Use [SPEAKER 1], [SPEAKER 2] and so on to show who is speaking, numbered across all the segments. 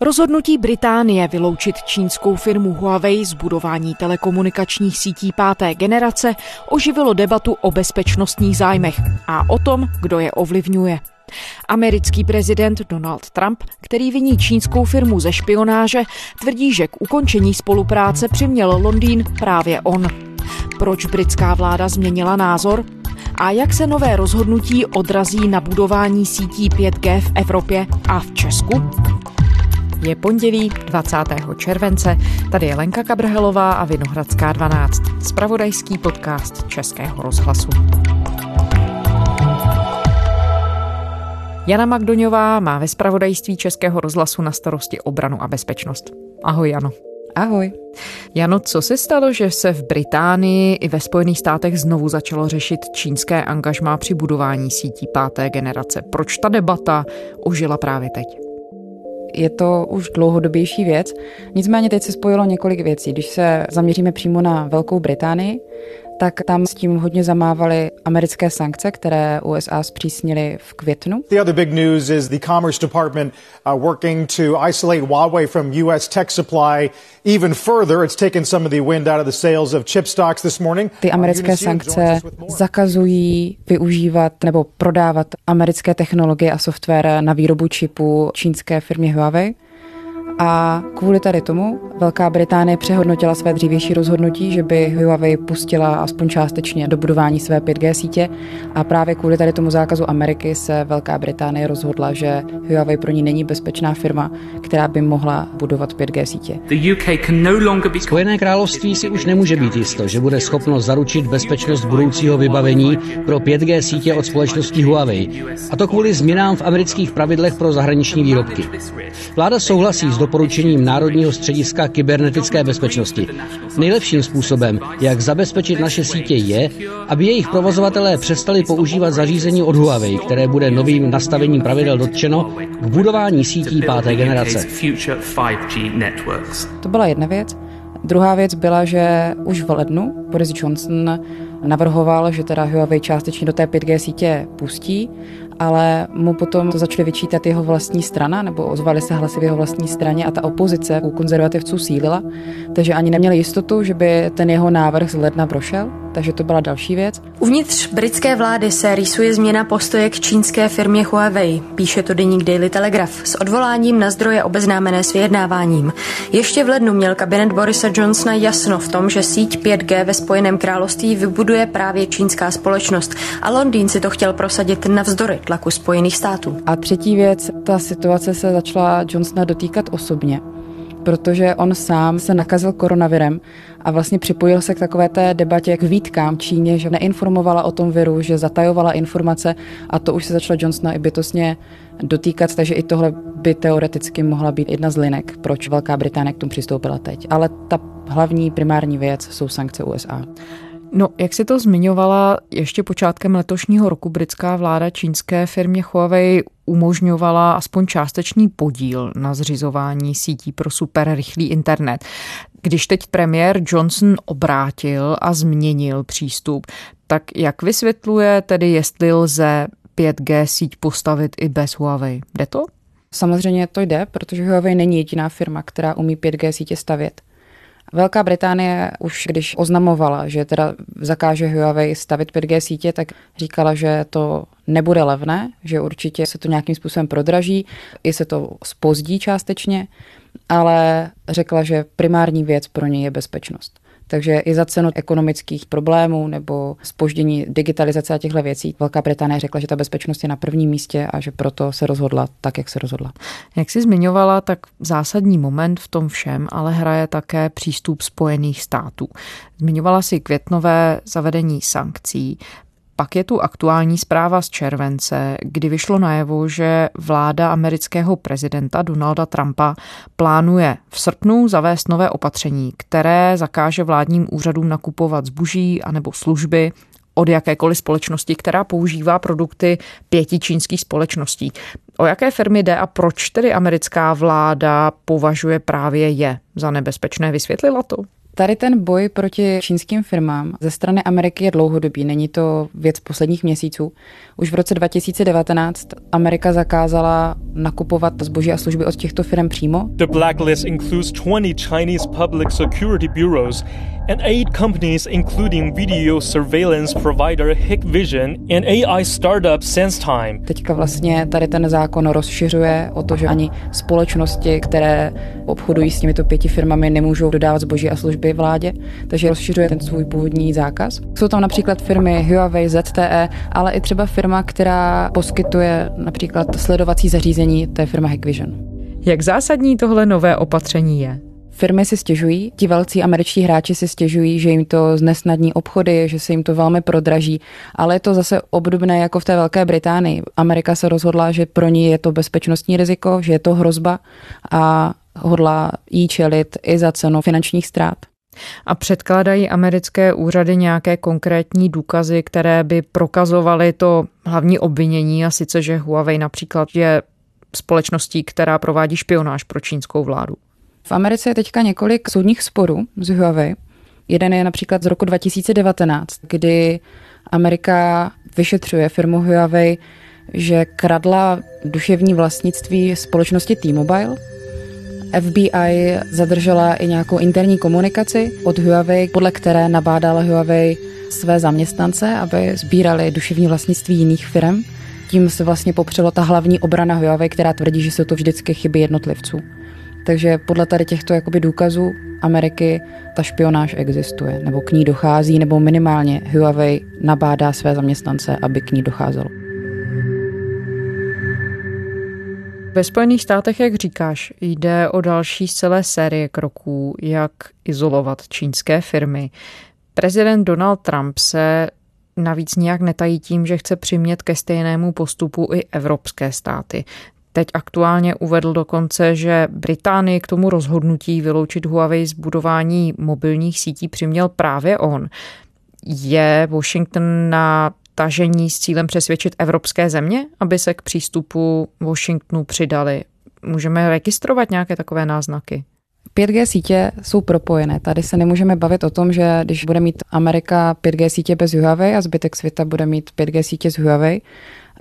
[SPEAKER 1] Rozhodnutí Británie vyloučit čínskou firmu Huawei z budování telekomunikačních sítí páté generace oživilo debatu o bezpečnostních zájmech a o tom, kdo je ovlivňuje. Americký prezident Donald Trump, který viní čínskou firmu ze špionáže, tvrdí, že k ukončení spolupráce přiměl Londýn právě on. Proč britská vláda změnila názor? A jak se nové rozhodnutí odrazí na budování sítí 5G v Evropě a v Česku? Je pondělí 20. července, tady je Lenka Kabrhelová a Vinohradská 12, spravodajský podcast Českého rozhlasu. Jana Magdoňová má ve spravodajství Českého rozhlasu na starosti obranu a bezpečnost. Ahoj Jano.
[SPEAKER 2] Ahoj.
[SPEAKER 1] Jano, co se stalo, že se v Británii i ve Spojených státech znovu začalo řešit čínské angažmá při budování sítí páté generace? Proč ta debata ožila právě teď?
[SPEAKER 2] Je to už dlouhodobější věc, nicméně teď se spojilo několik věcí. Když se zaměříme přímo na Velkou Británii, tak tam s tím hodně zamávaly americké sankce, které USA zpřísnily v květnu.
[SPEAKER 3] The other big news is the Commerce Department uh, working to isolate Huawei from US tech supply even further. It's taken some of the wind out of the sails of chip stocks this morning.
[SPEAKER 2] Ty americké sankce zakazují využívat nebo prodávat americké technologie a software na výrobu čipů čínské firmě Huawei. A kvůli tady tomu Velká Británie přehodnotila své dřívější rozhodnutí, že by Huawei pustila aspoň částečně do budování své 5G sítě a právě kvůli tady tomu zákazu Ameriky se Velká Británie rozhodla, že Huawei pro ní není bezpečná firma, která by mohla budovat 5G sítě.
[SPEAKER 4] No Spojené království si už nemůže být jisto, že bude schopno zaručit bezpečnost budoucího vybavení pro 5G sítě od společnosti Huawei. A to kvůli změnám v amerických pravidlech pro zahraniční výrobky. Vláda souhlasí s doporučením Národního střediska kybernetické bezpečnosti. Nejlepším způsobem, jak zabezpečit naše sítě, je, aby jejich provozovatelé přestali používat zařízení od Huawei, které bude novým nastavením pravidel dotčeno k budování sítí páté generace.
[SPEAKER 2] To byla jedna věc. Druhá věc byla, že už v lednu Boris Johnson navrhoval, že teda Huawei částečně do té 5G sítě pustí ale mu potom to začali vyčítat jeho vlastní strana, nebo ozvali se hlasy v jeho vlastní straně a ta opozice u konzervativců sílila, takže ani neměli jistotu, že by ten jeho návrh z ledna prošel, takže to byla další věc.
[SPEAKER 5] Uvnitř britské vlády se rýsuje změna postoje k čínské firmě Huawei, píše to deník Daily Telegraph s odvoláním na zdroje obeznámené s vyjednáváním. Ještě v lednu měl kabinet Borisa Johnsona jasno v tom, že síť 5G ve Spojeném království vybuduje právě čínská společnost a Londýn si to chtěl prosadit navzdory tlaku Spojených států.
[SPEAKER 2] A třetí věc, ta situace se začala Johnsona dotýkat osobně protože on sám se nakazil koronavirem a vlastně připojil se k takové té debatě k výtkám Číně, že neinformovala o tom viru, že zatajovala informace a to už se začalo Johnsona i bytostně dotýkat, takže i tohle by teoreticky mohla být jedna z linek, proč Velká Británie k tomu přistoupila teď. Ale ta hlavní primární věc jsou sankce USA.
[SPEAKER 1] No, jak si to zmiňovala, ještě počátkem letošního roku britská vláda čínské firmě Huawei umožňovala aspoň částečný podíl na zřizování sítí pro superrychlý internet. Když teď premiér Johnson obrátil a změnil přístup, tak jak vysvětluje tedy, jestli lze 5G síť postavit i bez Huawei? Jde to?
[SPEAKER 2] Samozřejmě to jde, protože Huawei není jediná firma, která umí 5G sítě stavět. Velká Británie už když oznamovala, že teda zakáže Huawei stavit 5G sítě, tak říkala, že to nebude levné, že určitě se to nějakým způsobem prodraží, i se to spozdí částečně, ale řekla, že primární věc pro ně je bezpečnost. Takže i za cenu ekonomických problémů nebo spoždění digitalizace a těchto věcí Velká Británie řekla, že ta bezpečnost je na prvním místě a že proto se rozhodla tak, jak se rozhodla.
[SPEAKER 1] Jak jsi zmiňovala, tak zásadní moment v tom všem ale hraje také přístup Spojených států. Zmiňovala si květnové zavedení sankcí. Pak je tu aktuální zpráva z července, kdy vyšlo najevo, že vláda amerického prezidenta Donalda Trumpa plánuje v srpnu zavést nové opatření, které zakáže vládním úřadům nakupovat zboží anebo služby od jakékoliv společnosti, která používá produkty pěti čínských společností. O jaké firmy jde a proč tedy americká vláda považuje právě je za nebezpečné? Vysvětlila to?
[SPEAKER 2] Tady ten boj proti čínským firmám ze strany Ameriky je dlouhodobý, není to věc posledních měsíců. Už v roce 2019 Amerika zakázala nakupovat zboží a služby od těchto firm přímo.
[SPEAKER 6] The blacklist includes 20 Chinese public security bureaus and eight companies including video surveillance provider Hikvision and AI startup SenseTime.
[SPEAKER 2] Teďka vlastně tady ten zákon rozšiřuje o to, že ani společnosti, které obchodují s těmito pěti firmami, nemůžou dodávat zboží a služby vládě, takže rozšiřuje ten svůj původní zákaz. Jsou tam například firmy Huawei, ZTE, ale i třeba firma, která poskytuje například sledovací zařízení, to je firma Hikvision.
[SPEAKER 1] Jak zásadní tohle nové opatření je?
[SPEAKER 2] Firmy si stěžují, ti velcí američtí hráči si stěžují, že jim to znesnadní obchody, že se jim to velmi prodraží, ale je to zase obdobné jako v té Velké Británii. Amerika se rozhodla, že pro ní je to bezpečnostní riziko, že je to hrozba a hodlá jí čelit i za cenu finančních ztrát.
[SPEAKER 1] A předkládají americké úřady nějaké konkrétní důkazy, které by prokazovaly to hlavní obvinění, a sice, že Huawei například je společností, která provádí špionáž pro čínskou vládu.
[SPEAKER 2] V Americe je teďka několik soudních sporů z Huawei. Jeden je například z roku 2019, kdy Amerika vyšetřuje firmu Huawei, že kradla duševní vlastnictví společnosti T-Mobile. FBI zadržela i nějakou interní komunikaci od Huawei, podle které nabádala Huawei své zaměstnance, aby sbírali duševní vlastnictví jiných firm. Tím se vlastně popřelo ta hlavní obrana Huawei, která tvrdí, že jsou to vždycky chyby jednotlivců. Takže podle tady těchto jakoby důkazů Ameriky ta špionáž existuje, nebo k ní dochází, nebo minimálně Huawei nabádá své zaměstnance, aby k ní docházelo.
[SPEAKER 1] Ve Spojených státech, jak říkáš, jde o další z celé série kroků, jak izolovat čínské firmy. Prezident Donald Trump se navíc nijak netají tím, že chce přimět ke stejnému postupu i evropské státy. Teď aktuálně uvedl dokonce, že Británii k tomu rozhodnutí vyloučit Huawei z budování mobilních sítí přiměl právě on. Je Washington na tažení s cílem přesvědčit evropské země, aby se k přístupu Washingtonu přidali? Můžeme registrovat nějaké takové náznaky?
[SPEAKER 2] 5G sítě jsou propojené. Tady se nemůžeme bavit o tom, že když bude mít Amerika 5G sítě bez Huawei a zbytek světa bude mít 5G sítě s Huawei,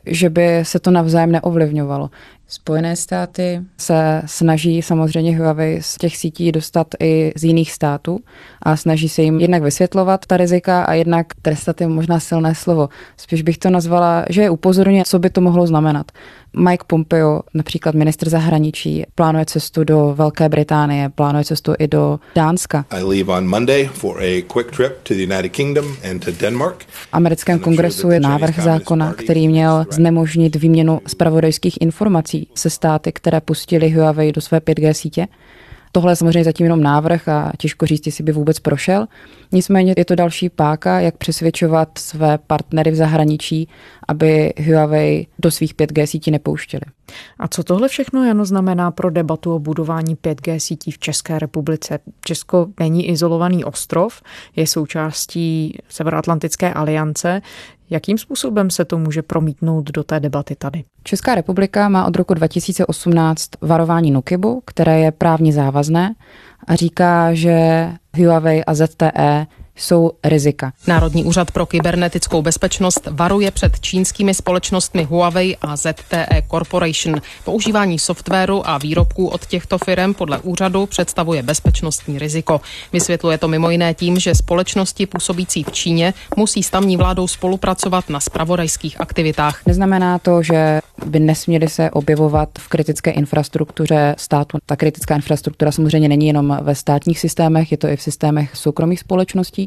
[SPEAKER 2] že by se to navzájem neovlivňovalo. Spojené státy se snaží samozřejmě Huawei z těch sítí dostat i z jiných států a snaží se jim jednak vysvětlovat ta rizika a jednak trestat je možná silné slovo. Spíš bych to nazvala, že je upozorně, co by to mohlo znamenat. Mike Pompeo, například ministr zahraničí, plánuje cestu do Velké Británie, plánuje cestu i do Dánska. I leave on Monday for a quick trip to the United Kingdom and to Denmark. V americkém kongresu je návrh zákona, který měl znemožnit výměnu spravodajských informací se státy, které pustili Huawei do své 5G sítě. Tohle je samozřejmě zatím jenom návrh a těžko říct, jestli by vůbec prošel. Nicméně je to další páka, jak přesvědčovat své partnery v zahraničí, aby Huawei do svých 5G sítí nepouštěli.
[SPEAKER 1] A co tohle všechno Jano znamená pro debatu o budování 5G sítí v České republice? Česko není izolovaný ostrov, je součástí Severoatlantické aliance. Jakým způsobem se to může promítnout do té debaty tady?
[SPEAKER 2] Česká republika má od roku 2018 varování NUKIBu, které je právně závazné a říká, že Huawei a ZTE jsou rizika.
[SPEAKER 7] Národní úřad pro kybernetickou bezpečnost varuje před čínskými společnostmi Huawei a ZTE Corporation. Používání softwaru a výrobků od těchto firm podle úřadu představuje bezpečnostní riziko. Vysvětluje to mimo jiné tím, že společnosti působící v Číně musí s tamní vládou spolupracovat na spravodajských aktivitách.
[SPEAKER 2] Neznamená to, že by nesměly se objevovat v kritické infrastruktuře státu. Ta kritická infrastruktura samozřejmě není jenom ve státních systémech, je to i v systémech soukromých společností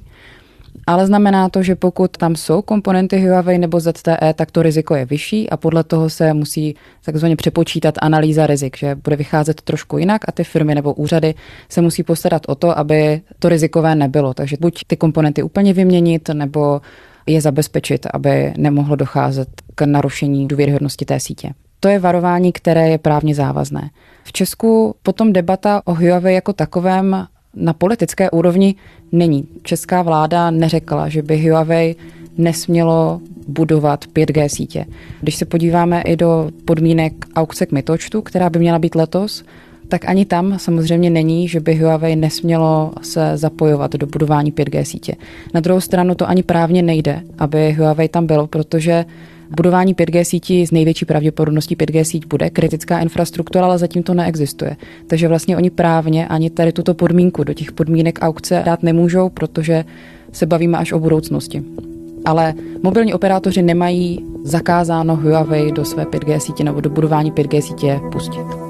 [SPEAKER 2] ale znamená to, že pokud tam jsou komponenty Huawei nebo ZTE, tak to riziko je vyšší a podle toho se musí takzvaně přepočítat analýza rizik, že bude vycházet trošku jinak a ty firmy nebo úřady se musí postarat o to, aby to rizikové nebylo. Takže buď ty komponenty úplně vyměnit, nebo je zabezpečit, aby nemohlo docházet k narušení důvěryhodnosti té sítě. To je varování, které je právně závazné. V Česku potom debata o Huawei jako takovém na politické úrovni není. Česká vláda neřekla, že by Huawei nesmělo budovat 5G sítě. Když se podíváme i do podmínek aukce k mytočtu, která by měla být letos, tak ani tam samozřejmě není, že by Huawei nesmělo se zapojovat do budování 5G sítě. Na druhou stranu to ani právně nejde, aby Huawei tam bylo, protože Budování 5G sítí z největší pravděpodobností 5G síť bude kritická infrastruktura, ale zatím to neexistuje. Takže vlastně oni právně ani tady tuto podmínku do těch podmínek aukce dát nemůžou, protože se bavíme až o budoucnosti. Ale mobilní operátoři nemají zakázáno Huawei do své 5G sítě nebo do budování 5G sítě pustit.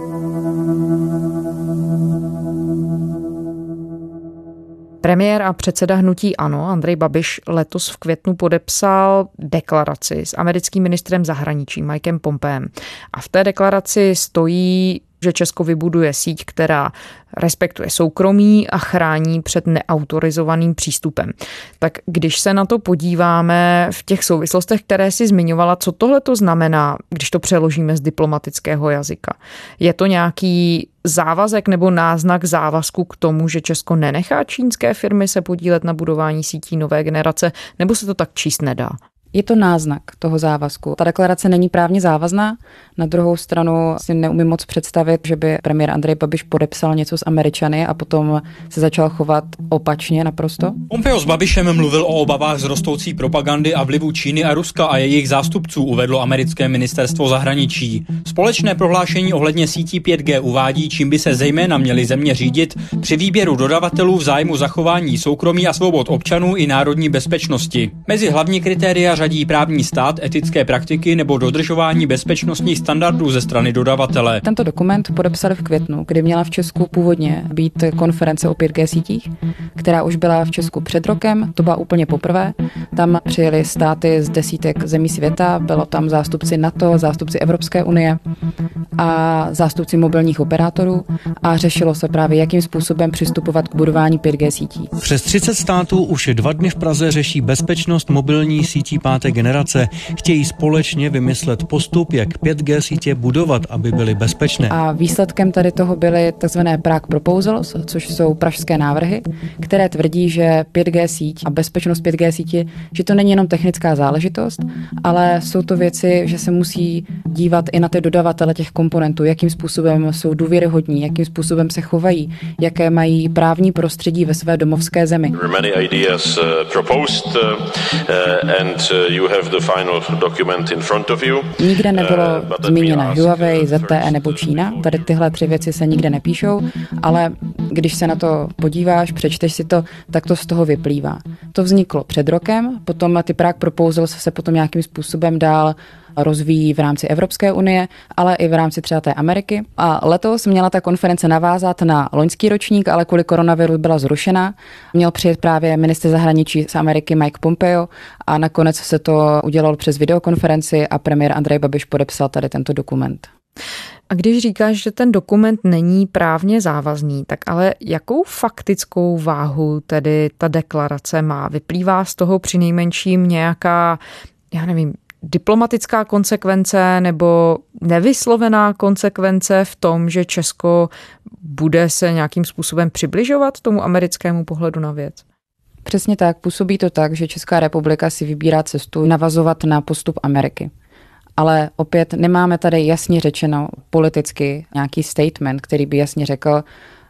[SPEAKER 1] Premiér a předseda hnutí ANO Andrej Babiš letos v květnu podepsal deklaraci s americkým ministrem zahraničí Mikem Pompeem. A v té deklaraci stojí že Česko vybuduje síť, která respektuje soukromí a chrání před neautorizovaným přístupem. Tak když se na to podíváme v těch souvislostech, které si zmiňovala, co tohle to znamená, když to přeložíme z diplomatického jazyka? Je to nějaký závazek nebo náznak závazku k tomu, že Česko nenechá čínské firmy se podílet na budování sítí nové generace, nebo se to tak číst nedá?
[SPEAKER 2] Je to náznak toho závazku. Ta deklarace není právně závazná. Na druhou stranu si neumím moc představit, že by premiér Andrej Babiš podepsal něco s Američany a potom se začal chovat opačně naprosto.
[SPEAKER 8] Pompeo s Babišem mluvil o obavách z rostoucí propagandy a vlivu Číny a Ruska a jejich zástupců, uvedlo americké ministerstvo zahraničí. Společné prohlášení ohledně sítí 5G uvádí, čím by se zejména měly země řídit při výběru dodavatelů v zájmu zachování soukromí a svobod občanů i národní bezpečnosti. Mezi hlavní kritéria řadí právní stát, etické praktiky nebo dodržování bezpečnostních standardů ze strany dodavatele.
[SPEAKER 2] Tento dokument podepsali v květnu, kdy měla v Česku původně být konference o 5G sítích, která už byla v Česku před rokem, to byla úplně poprvé. Tam přijeli státy z desítek zemí světa, bylo tam zástupci NATO, zástupci Evropské unie a zástupci mobilních operátorů a řešilo se právě, jakým způsobem přistupovat k budování 5G sítí.
[SPEAKER 8] Přes 30 států už dva dny v Praze řeší bezpečnost mobilní sítí páté generace. Chtějí společně vymyslet postup, jak 5G sítě budovat, aby byly bezpečné.
[SPEAKER 2] A výsledkem tady toho byly tzv. Prague Proposals, což jsou pražské návrhy, které tvrdí, že 5G síť a bezpečnost 5G sítě, že to není jenom technická záležitost, ale jsou to věci, že se musí dívat i na ty dodavatele těch komponentů, jakým způsobem jsou důvěryhodní, jakým způsobem se chovají, jaké mají právní prostředí ve své domovské zemi. Nikde nebylo uh, zmíněna Huawei, ZTE nebo Čína. Tady tyhle tři věci se nikde nepíšou, ale když se na to podíváš, přečteš si to, tak to z toho vyplývá. To vzniklo před rokem, potom ty Prague Proposals se potom nějakým způsobem dál rozvíjí v rámci Evropské unie, ale i v rámci třeba té Ameriky. A letos měla ta konference navázat na loňský ročník, ale kvůli koronaviru byla zrušena. Měl přijet právě minister zahraničí z Ameriky Mike Pompeo a nakonec se to udělalo přes videokonferenci a premiér Andrej Babiš podepsal tady tento dokument.
[SPEAKER 1] A když říkáš, že ten dokument není právně závazný, tak ale jakou faktickou váhu tedy ta deklarace má? Vyplývá z toho při nejmenším nějaká, já nevím, diplomatická konsekvence nebo nevyslovená konsekvence v tom, že Česko bude se nějakým způsobem přibližovat tomu americkému pohledu na věc?
[SPEAKER 2] Přesně tak. Působí to tak, že Česká republika si vybírá cestu navazovat na postup Ameriky. Ale opět nemáme tady jasně řečeno politicky nějaký statement, který by jasně řekl,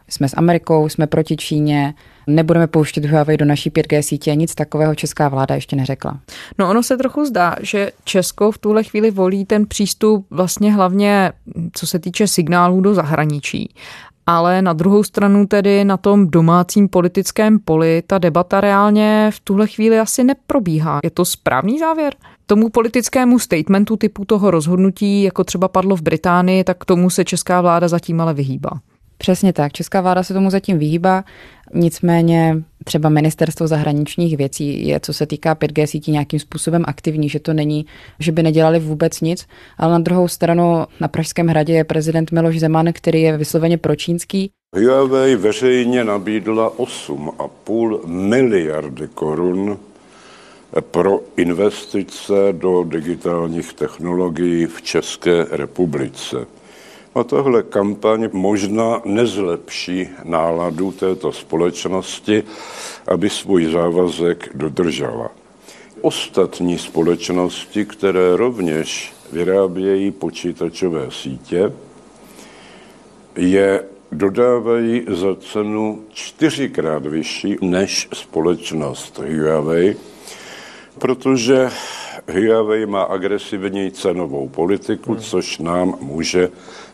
[SPEAKER 2] jsme s Amerikou, jsme proti Číně, nebudeme pouštět Huawei do naší 5G sítě. Nic takového česká vláda ještě neřekla.
[SPEAKER 1] No ono se trochu zdá, že Česko v tuhle chvíli volí ten přístup vlastně hlavně, co se týče signálů do zahraničí. Ale na druhou stranu tedy na tom domácím politickém poli ta debata reálně v tuhle chvíli asi neprobíhá. Je to správný závěr? Tomu politickému statementu typu toho rozhodnutí, jako třeba padlo v Británii, tak tomu se česká vláda zatím ale vyhýbá.
[SPEAKER 2] Přesně tak. Česká vláda se tomu zatím vyhýbá, nicméně třeba ministerstvo zahraničních věcí je, co se týká 5G sítí, nějakým způsobem aktivní, že to není, že by nedělali vůbec nic, ale na druhou stranu na Pražském hradě je prezident Miloš Zeman, který je vysloveně pročínský.
[SPEAKER 9] Huawei veřejně nabídla 8,5 miliardy korun pro investice do digitálních technologií v České republice. A tahle kampaň možná nezlepší náladu této společnosti, aby svůj závazek dodržela. Ostatní společnosti, které rovněž vyrábějí počítačové sítě, je dodávají za cenu čtyřikrát vyšší než společnost Huawei, protože Huawei má agresivní cenovou politiku, hmm. což nám může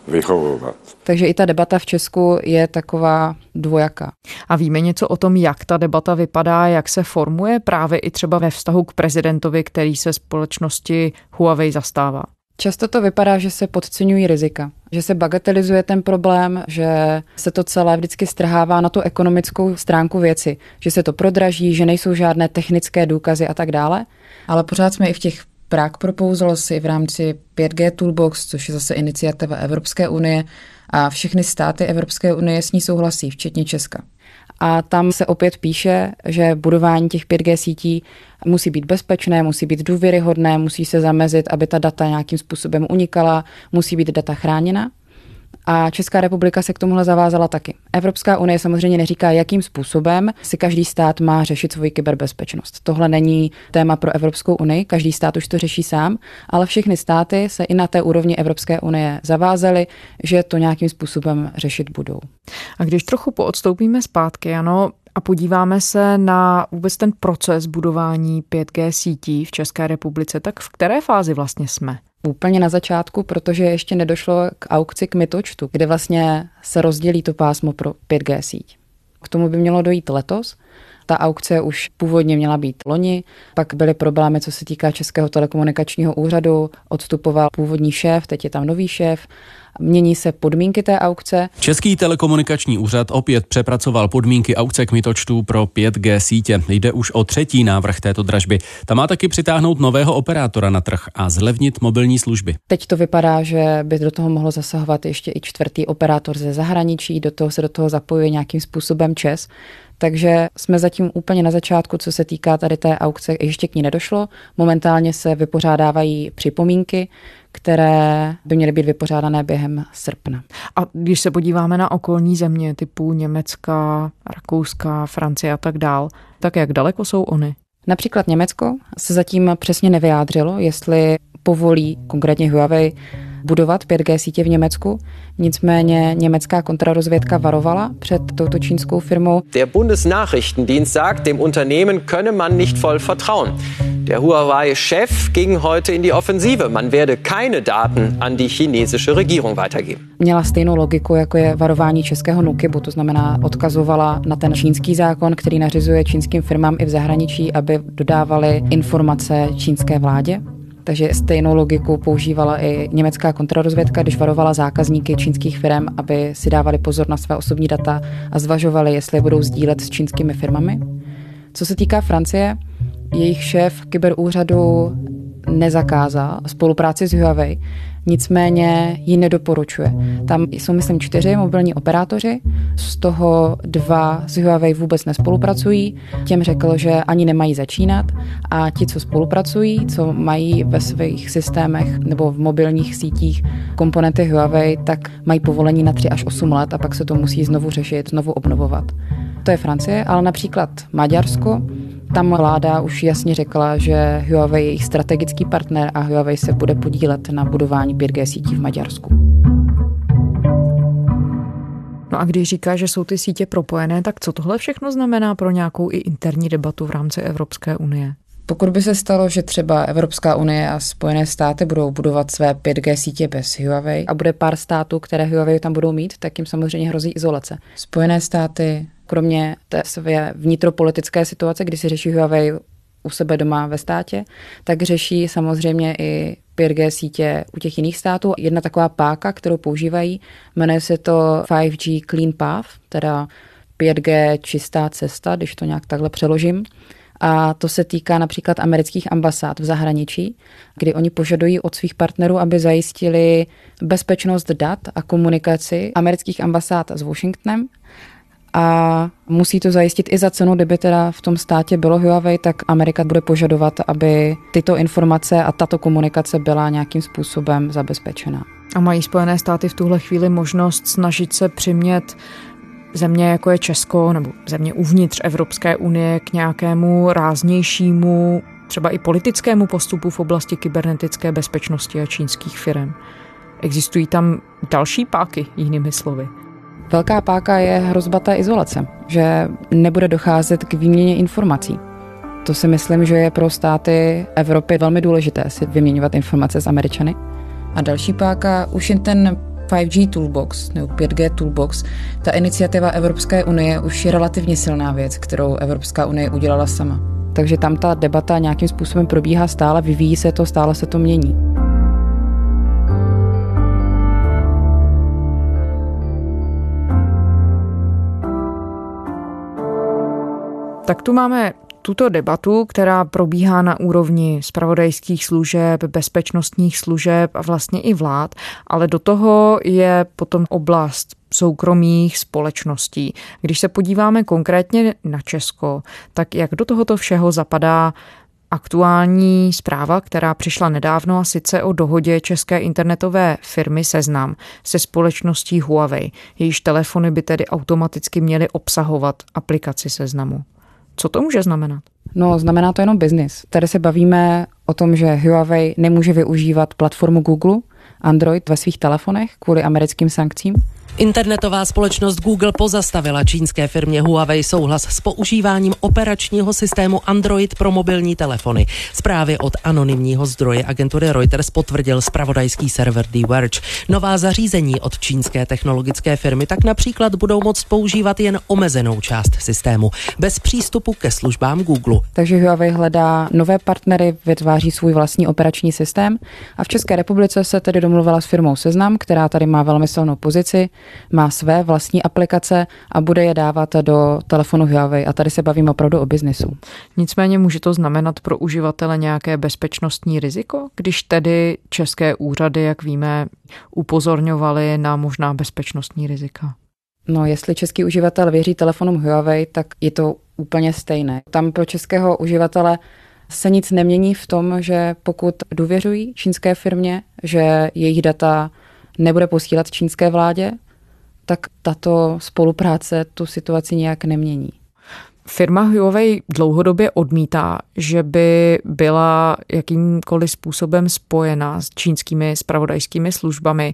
[SPEAKER 9] vyhovovat.
[SPEAKER 2] Takže i ta debata v Česku je taková dvojaká.
[SPEAKER 1] A víme něco o tom, jak ta debata vypadá, jak se formuje právě i třeba ve vztahu k prezidentovi, který se společnosti Huawei zastává?
[SPEAKER 2] Často to vypadá, že se podceňují rizika, že se bagatelizuje ten problém, že se to celé vždycky strhává na tu ekonomickou stránku věci, že se to prodraží, že nejsou žádné technické důkazy a tak dále. Ale pořád jsme i v těch Prague Proposals i v rámci 5G Toolbox, což je zase iniciativa Evropské unie a všechny státy Evropské unie s ní souhlasí, včetně Česka. A tam se opět píše, že budování těch 5G sítí musí být bezpečné, musí být důvěryhodné, musí se zamezit, aby ta data nějakým způsobem unikala, musí být data chráněna. A Česká republika se k tomuhle zavázala taky. Evropská unie samozřejmě neříká, jakým způsobem si každý stát má řešit svoji kyberbezpečnost. Tohle není téma pro Evropskou unii, každý stát už to řeší sám, ale všechny státy se i na té úrovni Evropské unie zavázaly, že to nějakým způsobem řešit budou.
[SPEAKER 1] A když trochu poodstoupíme zpátky, ano, a podíváme se na vůbec ten proces budování 5G sítí v České republice, tak v které fázi vlastně jsme?
[SPEAKER 2] Úplně na začátku, protože ještě nedošlo k aukci k mytočtu, kde vlastně se rozdělí to pásmo pro 5G síť. K tomu by mělo dojít letos. Ta aukce už původně měla být loni, pak byly problémy, co se týká Českého telekomunikačního úřadu, odstupoval původní šéf, teď je tam nový šéf Mění se podmínky té aukce.
[SPEAKER 10] Český telekomunikační úřad opět přepracoval podmínky aukce kmitočtů pro 5G sítě. Jde už o třetí návrh této dražby. Ta má taky přitáhnout nového operátora na trh a zlevnit mobilní služby.
[SPEAKER 2] Teď to vypadá, že by do toho mohlo zasahovat ještě i čtvrtý operátor ze zahraničí, do toho se do toho zapojuje nějakým způsobem ČES. Takže jsme zatím úplně na začátku, co se týká tady té aukce, ještě k ní nedošlo. Momentálně se vypořádávají připomínky, které by měly být vypořádané během srpna.
[SPEAKER 1] A když se podíváme na okolní země typu Německa, Rakouska, Francie a tak dál, tak jak daleko jsou oni?
[SPEAKER 2] Například Německo se zatím přesně nevyjádřilo, jestli povolí konkrétně Huawei budovat 5G sítě v Německu. Nicméně německá kontrarozvědka varovala před touto čínskou firmou.
[SPEAKER 11] Der Bundesnachrichtendienst sagt, dem Unternehmen könne man nicht voll vertrauen. Der Huawei-Chef ging heute in die Offensive. Man werde keine Daten an die chinesische Regierung weitergeben.
[SPEAKER 2] Měla stejnou logiku, jako je varování českého Nukibu, to znamená odkazovala na ten čínský zákon, který nařizuje čínským firmám i v zahraničí, aby dodávali informace čínské vládě. Takže stejnou logiku používala i německá kontrarozvědka, když varovala zákazníky čínských firm, aby si dávali pozor na své osobní data a zvažovali, jestli je budou sdílet s čínskými firmami. Co se týká Francie, jejich šéf kyberúřadu nezakázal spolupráci s Huawei, nicméně ji nedoporučuje. Tam jsou, myslím, čtyři mobilní operátoři, z toho dva s Huawei vůbec nespolupracují. Těm řekl, že ani nemají začínat a ti, co spolupracují, co mají ve svých systémech nebo v mobilních sítích komponenty Huawei, tak mají povolení na 3 až 8 let a pak se to musí znovu řešit, znovu obnovovat. To je Francie, ale například Maďarsko, tam vláda už jasně řekla, že Huawei je jejich strategický partner a Huawei se bude podílet na budování 5G sítí v Maďarsku.
[SPEAKER 1] No a když říká, že jsou ty sítě propojené, tak co tohle všechno znamená pro nějakou i interní debatu v rámci Evropské unie?
[SPEAKER 2] Pokud by se stalo, že třeba Evropská unie a Spojené státy budou budovat své 5G sítě bez Huawei a bude pár států, které Huawei tam budou mít, tak jim samozřejmě hrozí izolace. Spojené státy, kromě té své vnitropolitické situace, kdy si řeší Huawei u sebe doma ve státě, tak řeší samozřejmě i 5G sítě u těch jiných států. Jedna taková páka, kterou používají, jmenuje se to 5G Clean Path, teda 5G čistá cesta, když to nějak takhle přeložím. A to se týká například amerických ambasád v zahraničí, kdy oni požadují od svých partnerů, aby zajistili bezpečnost dat a komunikaci amerických ambasád s Washingtonem a musí to zajistit i za cenu, kdyby teda v tom státě bylo Huawei, tak Amerika bude požadovat, aby tyto informace a tato komunikace byla nějakým způsobem zabezpečena.
[SPEAKER 1] A mají Spojené státy v tuhle chvíli možnost snažit se přimět země, jako je Česko, nebo země uvnitř Evropské unie k nějakému ráznějšímu, třeba i politickému postupu v oblasti kybernetické bezpečnosti a čínských firm. Existují tam další páky, jinými slovy.
[SPEAKER 2] Velká páka je hrozba té izolace, že nebude docházet k výměně informací. To si myslím, že je pro státy Evropy velmi důležité si vyměňovat informace s Američany. A další páka už jen ten 5G Toolbox nebo 5G Toolbox, ta iniciativa Evropské unie už je relativně silná věc, kterou Evropská unie udělala sama. Takže tam ta debata nějakým způsobem probíhá stále, vyvíjí se to, stále se to mění.
[SPEAKER 1] Tak tu máme tuto debatu, která probíhá na úrovni spravodajských služeb, bezpečnostních služeb a vlastně i vlád, ale do toho je potom oblast soukromých společností. Když se podíváme konkrétně na Česko, tak jak do tohoto všeho zapadá aktuální zpráva, která přišla nedávno a sice o dohodě české internetové firmy Seznam se společností Huawei. Jejíž telefony by tedy automaticky měly obsahovat aplikaci Seznamu. Co to může znamenat?
[SPEAKER 2] No, znamená to jenom biznis. Tady se bavíme o tom, že Huawei nemůže využívat platformu Google, Android ve svých telefonech kvůli americkým sankcím.
[SPEAKER 12] Internetová společnost Google pozastavila čínské firmě Huawei souhlas s používáním operačního systému Android pro mobilní telefony. Zprávy od anonymního zdroje agentury Reuters potvrdil spravodajský server The Verge. Nová zařízení od čínské technologické firmy tak například budou moct používat jen omezenou část systému, bez přístupu ke službám Google.
[SPEAKER 2] Takže Huawei hledá nové partnery, vytváří svůj vlastní operační systém a v České republice se tedy domluvila s firmou Seznam, která tady má velmi silnou pozici má své vlastní aplikace a bude je dávat do telefonu Huawei. A tady se bavíme opravdu o biznisu.
[SPEAKER 1] Nicméně může to znamenat pro uživatele nějaké bezpečnostní riziko, když tedy české úřady, jak víme, upozorňovaly na možná bezpečnostní rizika?
[SPEAKER 2] No, jestli český uživatel věří telefonům Huawei, tak je to úplně stejné. Tam pro českého uživatele se nic nemění v tom, že pokud důvěřují čínské firmě, že jejich data nebude posílat čínské vládě, tak tato spolupráce tu situaci nějak nemění.
[SPEAKER 1] Firma Huawei dlouhodobě odmítá, že by byla jakýmkoliv způsobem spojena s čínskými spravodajskými službami.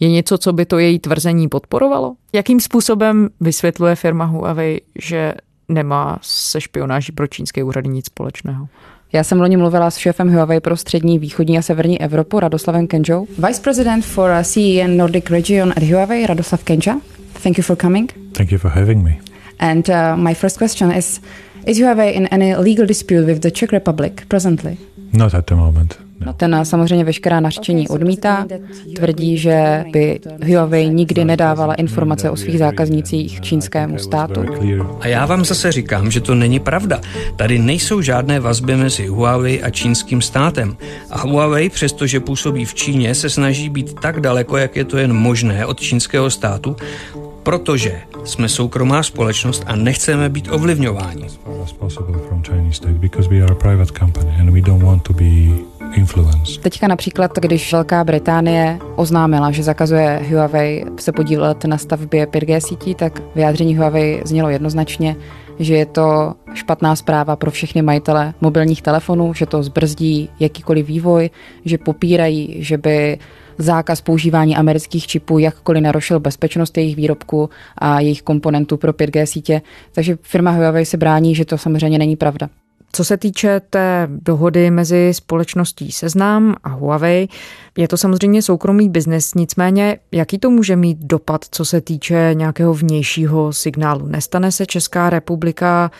[SPEAKER 1] Je něco, co by to její tvrzení podporovalo? Jakým způsobem vysvětluje firma Huawei, že nemá se špionáží pro čínské úřady nic společného?
[SPEAKER 2] Já jsem loni mluvila s šéfem Huawei pro střední, východní a severní Evropu, Radoslavem Kenjou. Vice President for uh, CE and Nordic Region at Huawei, Radoslav Kenja. Thank you for coming.
[SPEAKER 13] Thank you for having me.
[SPEAKER 2] And uh, my first question is, is Huawei in any legal dispute with the Czech Republic presently?
[SPEAKER 13] Not at the moment.
[SPEAKER 2] No. Ten samozřejmě veškerá nařčení odmítá. Tvrdí, že by Huawei nikdy nedávala informace o svých zákaznících čínskému státu.
[SPEAKER 14] A já vám zase říkám, že to není pravda. Tady nejsou žádné vazby mezi Huawei a čínským státem. A Huawei, přestože působí v Číně, se snaží být tak daleko, jak je to jen možné od čínského státu, protože jsme soukromá společnost a nechceme být ovlivňováni
[SPEAKER 2] influence. Teďka například, když Velká Británie oznámila, že zakazuje Huawei se podílet na stavbě 5G sítí, tak vyjádření Huawei znělo jednoznačně, že je to špatná zpráva pro všechny majitele mobilních telefonů, že to zbrzdí jakýkoliv vývoj, že popírají, že by zákaz používání amerických čipů jakkoliv narušil bezpečnost jejich výrobků a jejich komponentů pro 5G sítě. Takže firma Huawei se brání, že to samozřejmě není pravda.
[SPEAKER 1] Co se týče té dohody mezi společností Seznam a Huawei, je to samozřejmě soukromý biznes, nicméně jaký to může mít dopad, co se týče nějakého vnějšího signálu? Nestane se Česká republika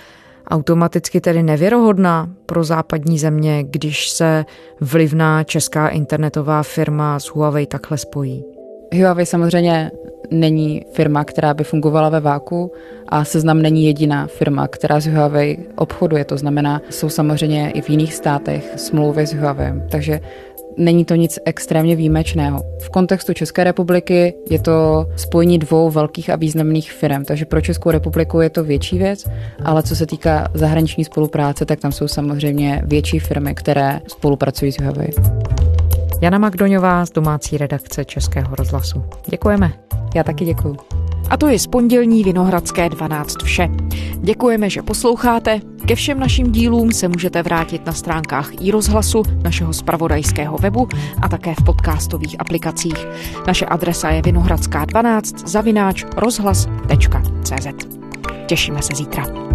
[SPEAKER 1] automaticky tedy nevěrohodná pro západní země, když se vlivná česká internetová firma s Huawei takhle spojí?
[SPEAKER 2] Huawei samozřejmě není firma, která by fungovala ve váku a Seznam není jediná firma, která s Huawei obchoduje. To znamená, jsou samozřejmě i v jiných státech smlouvy s Huawei. Takže není to nic extrémně výjimečného. V kontextu České republiky je to spojení dvou velkých a významných firm, takže pro Českou republiku je to větší věc, ale co se týká zahraniční spolupráce, tak tam jsou samozřejmě větší firmy, které spolupracují s Huawei.
[SPEAKER 1] Jana Magdoňová z domácí redakce Českého rozhlasu. Děkujeme.
[SPEAKER 2] Já taky děkuji.
[SPEAKER 1] A to je z pondělní Vinohradské 12 vše. Děkujeme, že posloucháte. Ke všem našim dílům se můžete vrátit na stránkách i rozhlasu, našeho spravodajského webu a také v podcastových aplikacích. Naše adresa je vinohradská12 zavináč rozhlas.cz. Těšíme se zítra.